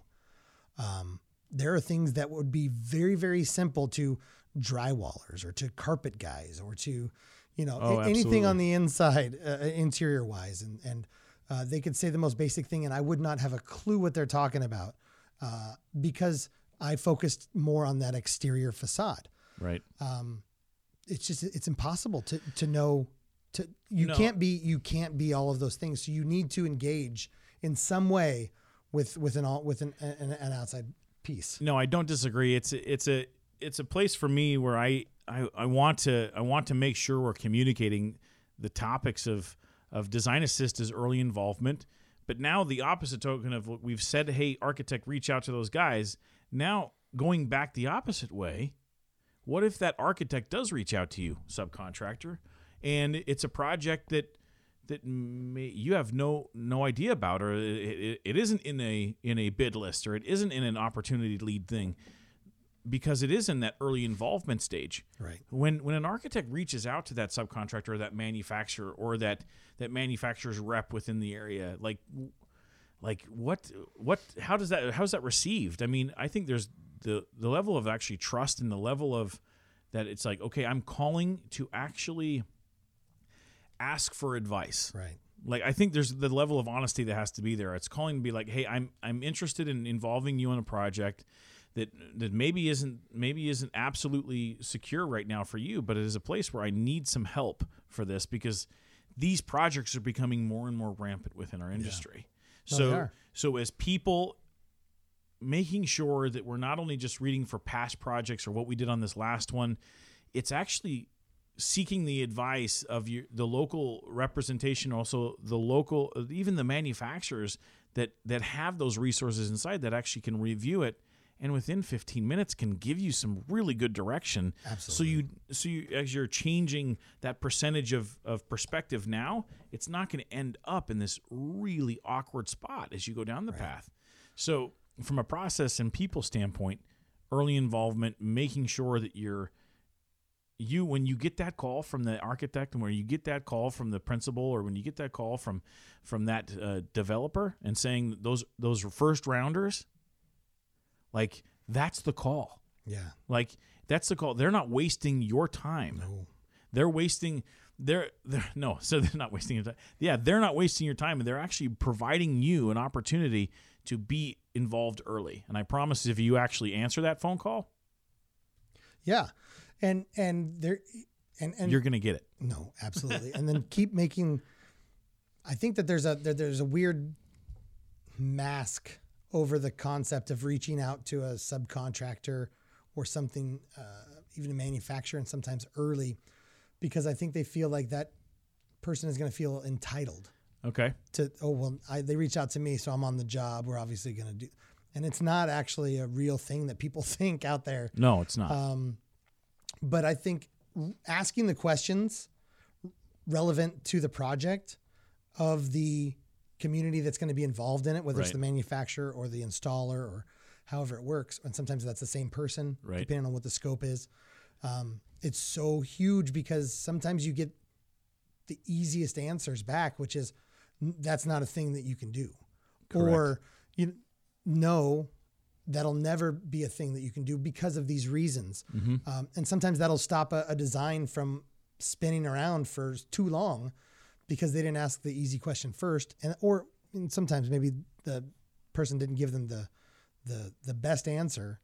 Um, there are things that would be very, very simple to drywallers or to carpet guys or to, you know, Oh, anything on the inside, uh, interior wise. And, and uh, they could say the most basic thing, and I would not have a clue what they're talking about uh, because I focused more on that exterior facade right it's just it's impossible to to know to you No. can't be you can't be all of those things so you need to engage in some way with with an all with an, an, an outside piece no i don't disagree. It's a, it's a it's a place for me where I, I i want to i want to make sure we're communicating the topics of of design assist as early involvement. But now the opposite token of what we've said hey architect reach out to those guys. Now going back the opposite way what if that architect does reach out to you subcontractor? And it's a project that that may, you have no no idea about or it, it, it isn't in a in a bid list or it isn't in an opportunity lead thing because it is in that early involvement stage Right. when when an architect reaches out to that subcontractor or that manufacturer or that that manufacturer's rep within the area like like what what how does that how's that received i mean i think there's the the level of actually trust and the level of that it's like okay i'm calling to actually ask for advice right like I think there's the level of honesty that has to be there. It's calling to be like, hey, I'm I'm interested in involving you in a project that that maybe isn't maybe isn't absolutely secure right now for you, but it is a place where I need some help for this because these projects are becoming more and more rampant within our industry. They So are. so as people making sure that we're not only just reading for past projects or what we did on this last one, it's actually seeking the advice of your, the local representation, also the local, even the manufacturers that that have those resources inside that actually can review it and within 15 minutes can give you some really good direction. Absolutely. So you so you as you're changing that percentage of of perspective now, it's not going to end up in this really awkward spot as you go down the path. So from a process and people standpoint, early involvement, making sure that you're you when you get that call from the architect and where you get that call from the principal or when you get that call from from that uh, developer and saying those those first rounders like that's the call Yeah. like that's the call they're not wasting your time No. they're wasting they're, they're no so they're not wasting your time yeah they're not wasting your time and they're actually providing you an opportunity to be involved early and i promise if you actually answer that phone call Yeah. And and there and and you're gonna get it No, absolutely. and then keep making. I think that there's a there, there's a weird mask over the concept of reaching out to a subcontractor or something, uh, even a manufacturer, and sometimes early, because I think they feel like that person is going to feel entitled okay to. Oh well, I, they reach out to me, so I'm on the job. We're obviously going to do, and it's not actually a real thing that people think out there no it's not Um, but I think asking the questions relevant to the project of the community that's going to be involved in it, whether it's the manufacturer or the installer or however it works, and sometimes that's the same person, Right. depending on what the scope is. Um, it's so huge because sometimes you get the easiest answers back, which is that's not a thing that you can do, or you know that'll never be a thing that you can do because of these reasons. Um, and sometimes that'll stop a, a design from spinning around for too long because they didn't ask the easy question first, and or and sometimes maybe the person didn't give them the the the best answer.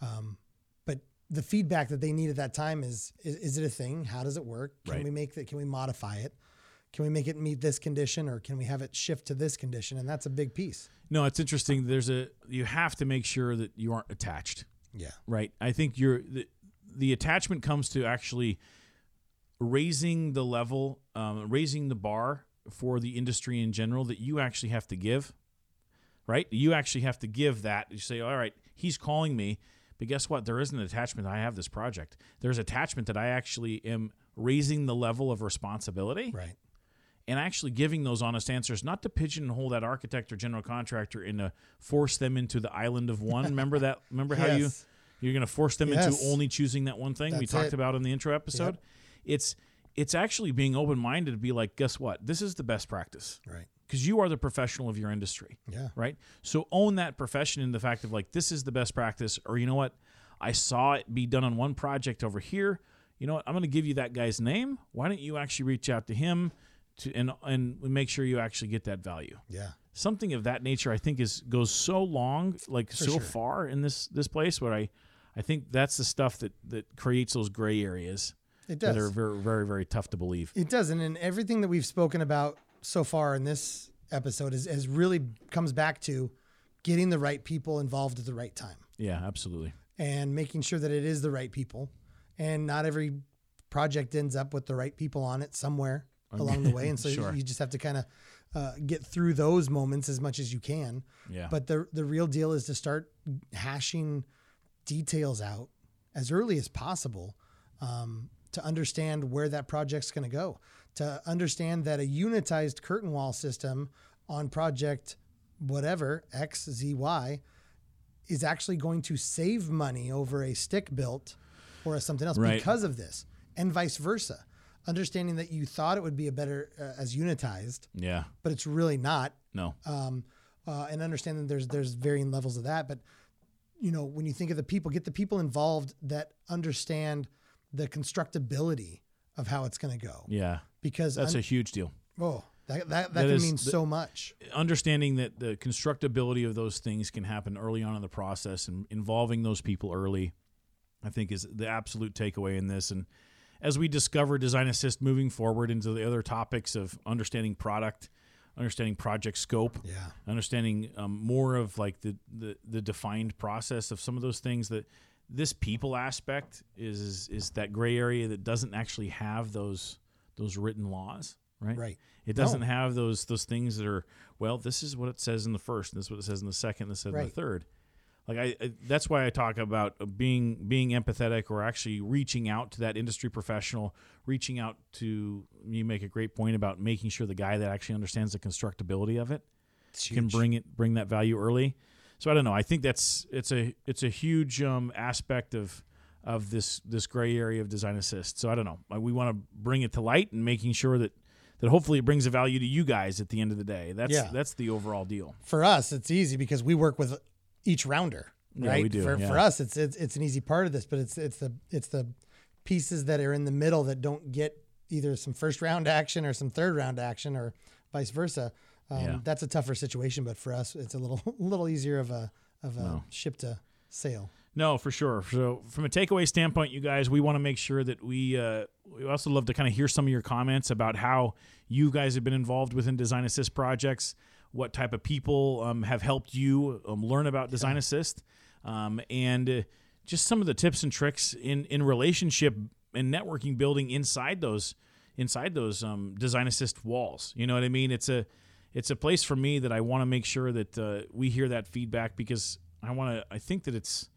Um, but the feedback that they need at that time is, is is it a thing? How does it work? Can Right. we make that? Can we modify it? Can we make it meet this condition, or can we have it shift to this condition? And that's a big piece. No, it's interesting. There's a you have to make sure that you aren't attached, Yeah. right? I think you're the, the attachment comes to actually raising the level, um, raising the bar for the industry in general that you actually have to give, right? You actually have to give that. You say, all right, he's calling me, but guess what? There isn't an attachment. I have this project. There's attachment that I actually am raising the level of responsibility Right. And actually giving those honest answers, not to pigeonhole that architect or general contractor and to force them into the island of one. Remember that? Remember how you you're going to force them Yes. into only choosing that one thing we talked it. about in the intro episode? It's it's actually being open minded to be like, guess what? This is the best practice Right. because you are the professional of your industry Yeah. right? So own that profession in the fact of like this is the best practice, or you know what, I saw it be done on one project over here. You know what, I'm going to give you that guy's name. Why don't you actually reach out to him to and and make sure you actually get that value? Yeah. Something of that nature, I think, is goes so long, like so sure. far in this this place where I. I think that's the stuff that, that creates those gray areas It that does. are very, very, very tough to believe. It doesn't, and everything that we've spoken about so far in this episode is, is really comes back to getting the right people involved at the right time Yeah, absolutely. and making sure that it is the right people. And not every project ends up with the right people on it somewhere along the way, and so Sure. you, just have to kind of uh, get through those moments as much as you can. Yeah. But the the real deal is to start hashing details out as early as possible um, to understand where that project's going to go. To understand that a unitized curtain wall system on project whatever X Z Y is actually going to save money over a stick built or something else Right. because of this, and vice versa. Understanding that you thought it would be a better uh, as unitized, Yeah. but it's really not No. um, uh, and understand that there's there's varying levels of that. But you know, when you think of the people, get the people involved that understand the constructability of how it's going to go. Yeah. Because That's un- a huge deal. oh That that, that, That can mean the- so much. understanding that the constructability of those things can happen early on in the process and involving those people early, I think is the absolute takeaway in this. And as we discover design assist moving forward into the other topics of understanding product, understanding project scope, Yeah. understanding um, more of like the, the the defined process of some of those things that this people aspect is is, that gray area that doesn't actually have those those written laws, right? Right. It doesn't have those those things that are well. This is what it says in the first. And this is what it says in the second. This says in the third. Like I, I, that's why I talk about being being empathetic or actually reaching out to that industry professional, reaching out to. You make a great point about making sure the guy that actually understands the constructability of it can bring it bring that value early. So I don't know. I think that's it's a it's a huge um, aspect of of this this gray area of design assist. So I don't know. Uh, We want to bring it to light and making sure that that hopefully it brings a value to you guys at the end of the day. That's Yeah. that's the overall deal. for us, it's easy because we work with each rounder, Yeah, right? we do, For, yeah. for us, it's, it's it's an easy part of this, but it's it's the it's the pieces that are in the middle that don't get either some first round action or some third round action or vice versa. Um, Yeah. That's a tougher situation, but for us, it's a little little easier of a of a ship to sail. No, for sure. So, from a takeaway standpoint, you guys, we want to make sure that we uh, we also love to kind of hear some of your comments about how you guys have been involved within Design Assist projects, what type of people um, have helped you um, learn about Design Assist, um, and uh, just some of the tips and tricks in in relationship and networking building inside those inside those um, Design Assist walls. You know what I mean? It's a it's a place for me that I want to make sure that uh, we hear that feedback because I want to. I think that it's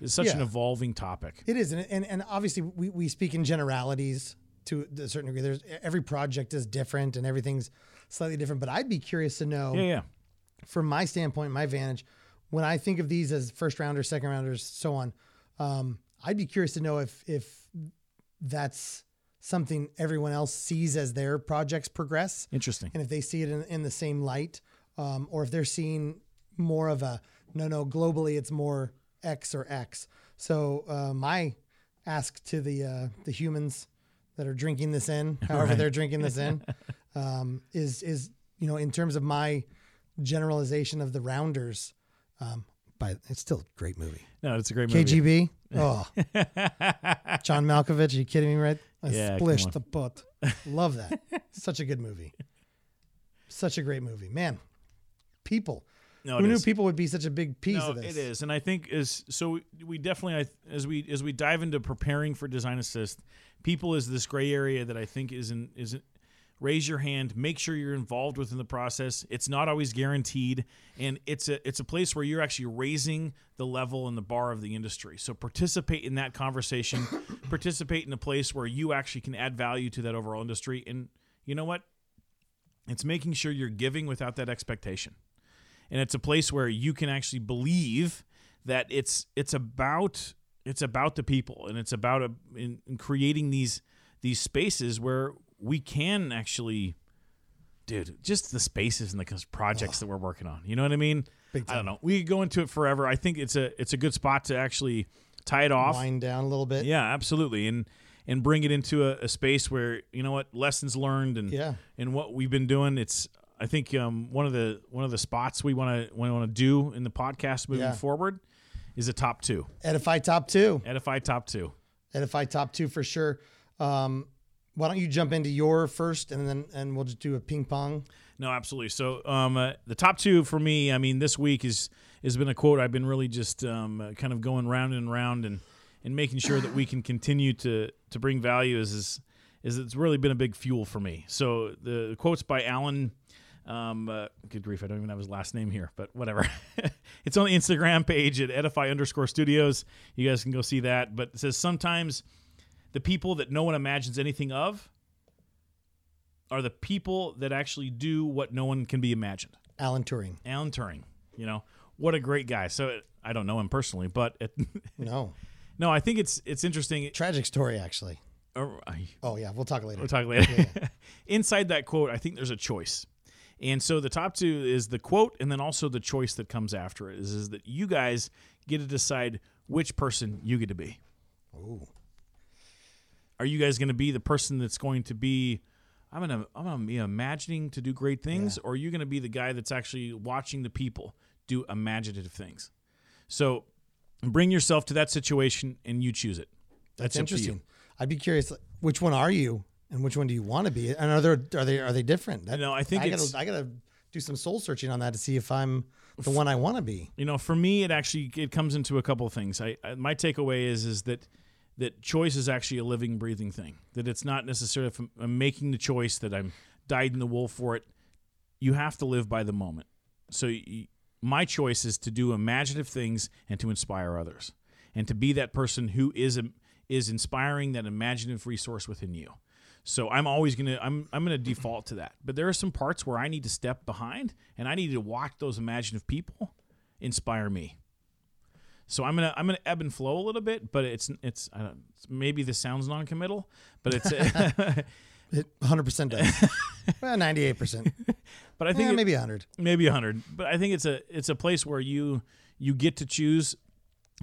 it's such an evolving topic. It is, and and, and obviously we, we speak in generalities to a certain degree. There's every project is different and everything's slightly different. But I'd be curious to know. Yeah, yeah. from my standpoint, my vantage, when I think of these as first rounders, second rounders, so on, um, I'd be curious to know if if that's something everyone else sees as their projects progress, Interesting. and if they see it in, in the same light, um, or if they're seeing more of a no, no, globally it's more X or X. So uh, my ask to the uh, the humans that are drinking this in, however Right. they're drinking this in, um, is is you know in terms of my generalization of the rounders. Um, but it's still a great movie. No, it's a great movie. KGB. Oh, John Malkovich. Are you kidding me? Right? I Yeah, splished the butt. Love that. Such a good movie. Such a great movie, man. People. No, Who knew is. people would be such a big piece no, of this? it is, and I think is so. We, we definitely, as we as we dive into preparing for Design Assist, people is this gray area that I think is in is. Raise your hand. Make sure you're involved within the process. It's not always guaranteed, and it's a it's a place where you're actually raising the level and the bar of the industry. So participate in that conversation. participate in a place where you actually can add value to that overall industry. And you know what? It's making sure you're giving without that expectation and it's a place where you can actually believe that it's it's about it's about the people and it's about a, in, in creating these these spaces where we can actually dude just the spaces and the projects that we're working on you know what i mean Big i don't know we could go into it forever i think it's a it's a good spot to actually tie it off Wind down a little bit. yeah absolutely and and bring it into a, a space where you know what lessons learned and Yeah. and what we've been doing it's i think um, one of the one of the spots we want to want to do in the podcast moving Yeah. forward is a top two Edify top two. edify top two Edify top two for sure. Um, why don't you jump into your first, and then and we'll just do a ping pong. no absolutely so um, uh, the top two for me i mean this week is has been a quote i've been really just um, uh, kind of going round and round and and making sure that we can continue to to bring value is is is it's really been a big fuel for me so the quotes by alan Um, uh, good grief, I don't even have his last name here, but whatever. it's on the Instagram page at edify underscore studios. You guys can go see that. But it says sometimes the people that no one imagines anything of are the people that actually do what no one can be imagined. Alan Turing. Alan Turing, you know, what a great guy. So I don't know him personally, but it, No, no, I think it's it's interesting. tragic story actually. Or, I- Oh yeah, we'll talk later. We'll talk later. Inside that quote, I think there's a choice. And so the top two is the quote and then also the choice that comes after it is, is that you guys get to decide which person you get to be. Ooh. Are you guys going to be the person that's going to be I'm gonna I'm gonna be imagining to do great things, or are you gonna be the guy that's actually watching the people do imaginative things? So bring yourself to that situation and you choose it. That's, That's up to you. interesting. I'd be curious, which one are you, and which one do you want to be? And are there are they are they different? That, No, I think I gotta I gotta do some soul searching on that to see if I'm the one I want to be. you know for me it actually it comes into a couple of things I, I my takeaway is is that that choice is actually a living breathing thing that it's not necessarily if I'm, making the choice that i'm dyed in the wool for it you have to live by the moment so y my choice is to do imaginative things and to inspire others and to be that person who is is inspiring that imaginative resource within you so I'm always gonna I'm I'm gonna default to that. But there are some parts where I need to step behind and I need to watch those imaginative people inspire me. So I'm gonna I'm gonna ebb and flow a little bit, but it's it's I don't, maybe this sounds non-committal, but it's It 100 percent does. well, 98 percent. but I think eh, it- maybe 100. maybe 100 but i think it's a it's a place where you you get to choose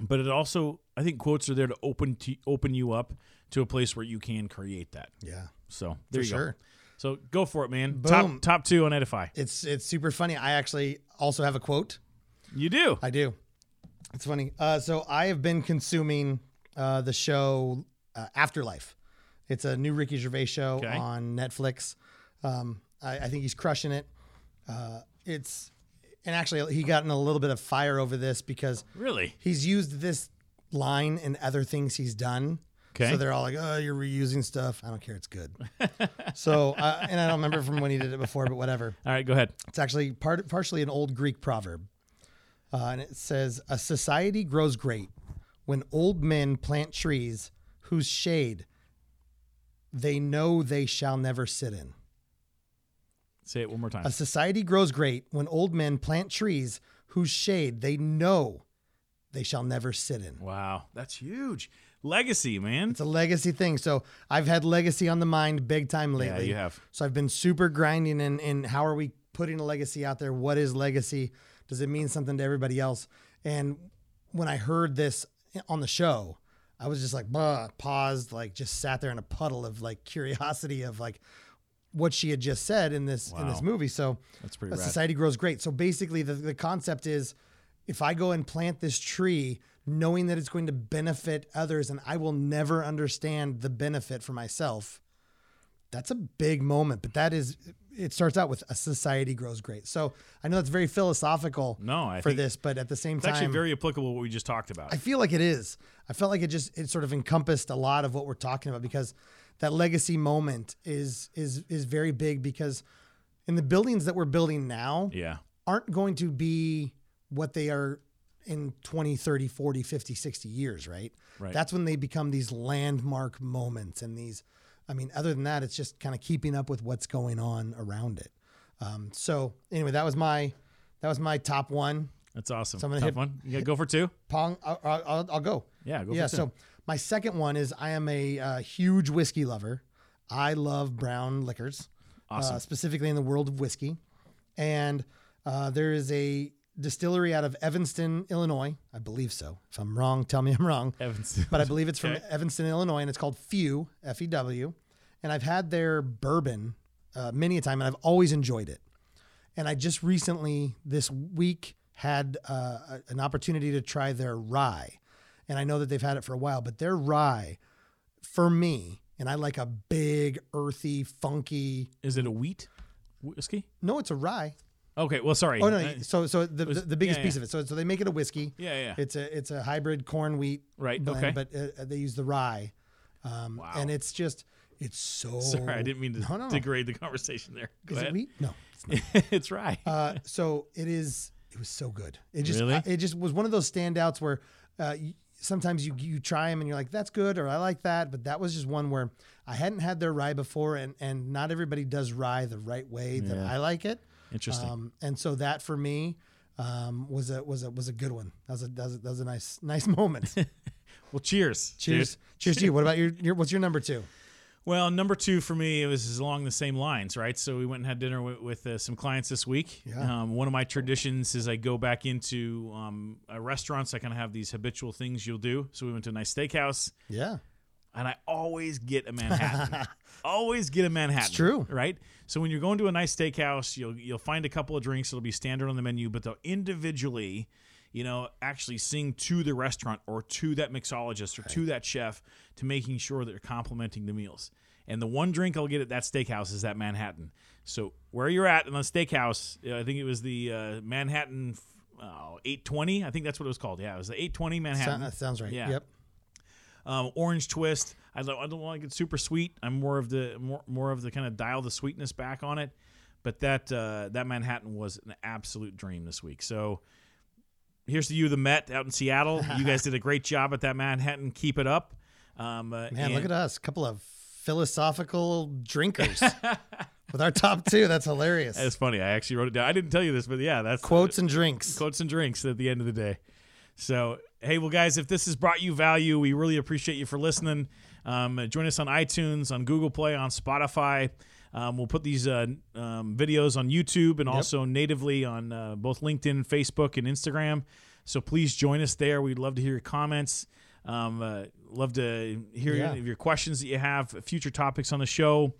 but it also i think quotes are there to open to open you up to a place where you can create that Yeah, so there for you go sure. so go for it man Boom. top top two on edify It's it's super funny. I actually also have a quote. you do I do. It's funny. Uh, so I have been consuming uh, the show uh, Afterlife. It's a new Ricky Gervais show Okay. on Netflix. Um, I, I think he's crushing it. Uh, it's and actually he got in a little bit of fire over this because really he's used this line in other things he's done. Okay. So they're all like, "Oh, you're reusing stuff." I don't care. It's good. so, uh, and I don't remember from when he did it before, but whatever. all right go ahead It's actually part, partially an old Greek proverb. Uh, and it says, A society grows great when old men plant trees whose shade they know they shall never sit in. say it one more time A society grows great when old men plant trees whose shade they know they shall never sit in. wow that's huge legacy man It's a legacy thing. So I've had legacy on the mind big time lately. yeah you have So I've been super grinding in, in how are we putting a legacy out there? What is legacy? Does it mean something to everybody else? And when I heard this on the show, I was just like, bah, paused, like just sat there in a puddle of like curiosity of like what she had just said in this in this movie. So That's pretty uh, rad. society grows great. So basically the, the concept is if I go and plant this tree knowing that it's going to benefit others and I will never understand the benefit for myself, that's a big moment. But that is it starts out with a society grows great. So I know that's very philosophical No, for this, but at the same time it's time actually very applicable what we just talked about I feel like it is. I felt like it just it sort of encompassed a lot of what we're talking about because that legacy moment is is is very big because in the buildings that we're building now yeah aren't going to be what they are in 20, 30, 40, 50, 60 years, right? Right. That's when they become these landmark moments and these I mean, other than that, it's just kind of keeping up with what's going on around it. Um, so anyway, that was my that was my top one. that's awesome So I'm gonna Top hit- one you gotta go for two Pong, I'll, I'll, I'll go. Yeah, go yeah. for two. So my second one is I am a uh, huge whiskey lover. I love brown liquors, Awesome. uh, specifically in the world of whiskey. And uh, there is a distillery out of Evanston, Illinois. I believe so. If I'm wrong, tell me I'm wrong. Evans. But I believe it's from Okay. Evanston, Illinois, and it's called Few, F E W. And I've had their bourbon uh, many a time, and I've always enjoyed it. And I just recently, this week, had uh, an opportunity to try their rye. And I know that they've had it for a while, but their rye, for me, and I like a big, earthy, funky. is it a wheat whiskey No, it's a rye. Okay well sorry Oh no! I- So, so the, was- the, biggest yeah, piece of it. So, so they make it a whiskey. yeah yeah It's a it's a hybrid corn wheat Right, blend, okay. but uh, they use the rye, um, Wow. and it's just it's so. Sorry, I didn't mean to No, no, no. degrade the conversation there. Go Is it wheat? No, it's not. it's right. Uh, so it is. It was so good. It just Really? it just was one of those standouts where uh, you, sometimes you you try them and you're like that's good or I like that, but that was just one where I hadn't had their rye before, and and not everybody does rye the right way that Yeah. I like it. Interesting. Um, and so that for me um, was a was a was a good one. That was a that was a, that was a nice nice moment. well, cheers. Cheers, dude. cheers to you. What about your, your what's your number two? Well, number two for me, it was along the same lines, right? So we went and had dinner with, with uh, some clients this week. Yeah. Um, one of my traditions is I go back into um, uh, restaurants. I kind of have these habitual things you'll do. So we went to a nice steakhouse. Yeah, and I always get a Manhattan. always get a Manhattan. It's true. right? So when you're going to a nice steakhouse, you'll you'll find a couple of drinks that'll be standard on the menu, but they'll individually, you know, actually sing to the restaurant or to that mixologist or to that chef to making sure that they're complimenting the meals. And the one drink I'll get at that steakhouse is that Manhattan. So where you're at in the steakhouse, uh, I think it was the uh, Manhattan uh, 820. I think that's what it was called. Yeah, it was the 820 Manhattan. That sounds right. Yeah. Yep. Um, orange twist. I don't, I don't want to get super sweet. I'm more of the more, more of the kind of dial the sweetness back on it. But that uh, that Manhattan was an absolute dream this week. So here's to you, the Met out in Seattle. you guys did a great job at that Manhattan. Keep it up. Um, uh, Man, look at us. A couple of philosophical drinkers with our top two. That's hilarious. That's funny. I actually wrote it down. I didn't tell you this, but yeah, that's Quotes and drinks. quotes and drinks at the end of the day. So, hey, well, guys, if this has brought you value, we really appreciate you for listening. Um, join us on iTunes, on Google Play, on Spotify. Um, we'll put these uh, um, videos on YouTube and also natively on uh, both LinkedIn, Facebook, and Instagram. So please join us there. We'd love to hear your comments. Um, uh, love to hear Yeah. of your questions that you have, future topics on the show.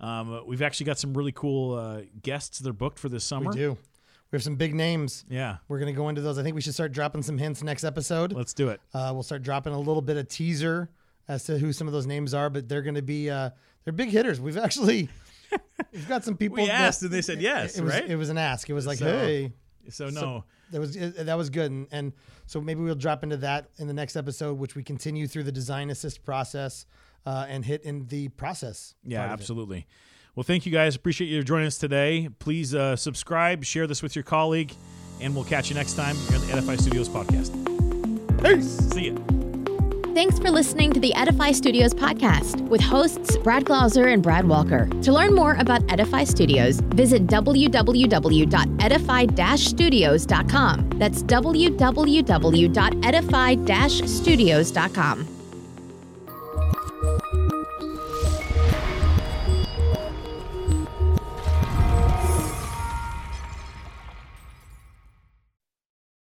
Um, we've actually got some really cool uh, guests that are booked for this summer. We do. We have some big names. Yeah, We're going to go into those. I think we should start dropping some hints next episode. let's do it. Uh, we'll start dropping a little bit of teaser as to who some of those names are, but they're going to be uh, they're big hitters. We've actually we've got some people. We that- asked and they said yes, it was, right? It was an ask. It was like, So- hey, So no, that was it- that was good, and, and so maybe we'll drop into that in the next episode, which we continue through the design assist process uh, and hit in the process. yeah, absolutely. it. Absolutely. Well, thank you guys. Appreciate you joining us today. Please uh, subscribe, share this with your colleague, and we'll catch you next time here on the Edify Studios podcast. Peace. See ya. Thanks for listening to the Edify Studios podcast with hosts Brad Glauser and Brad Walker. To learn more about Edify Studios, visit www.edify-studios.com. That's www.edify-studios.com.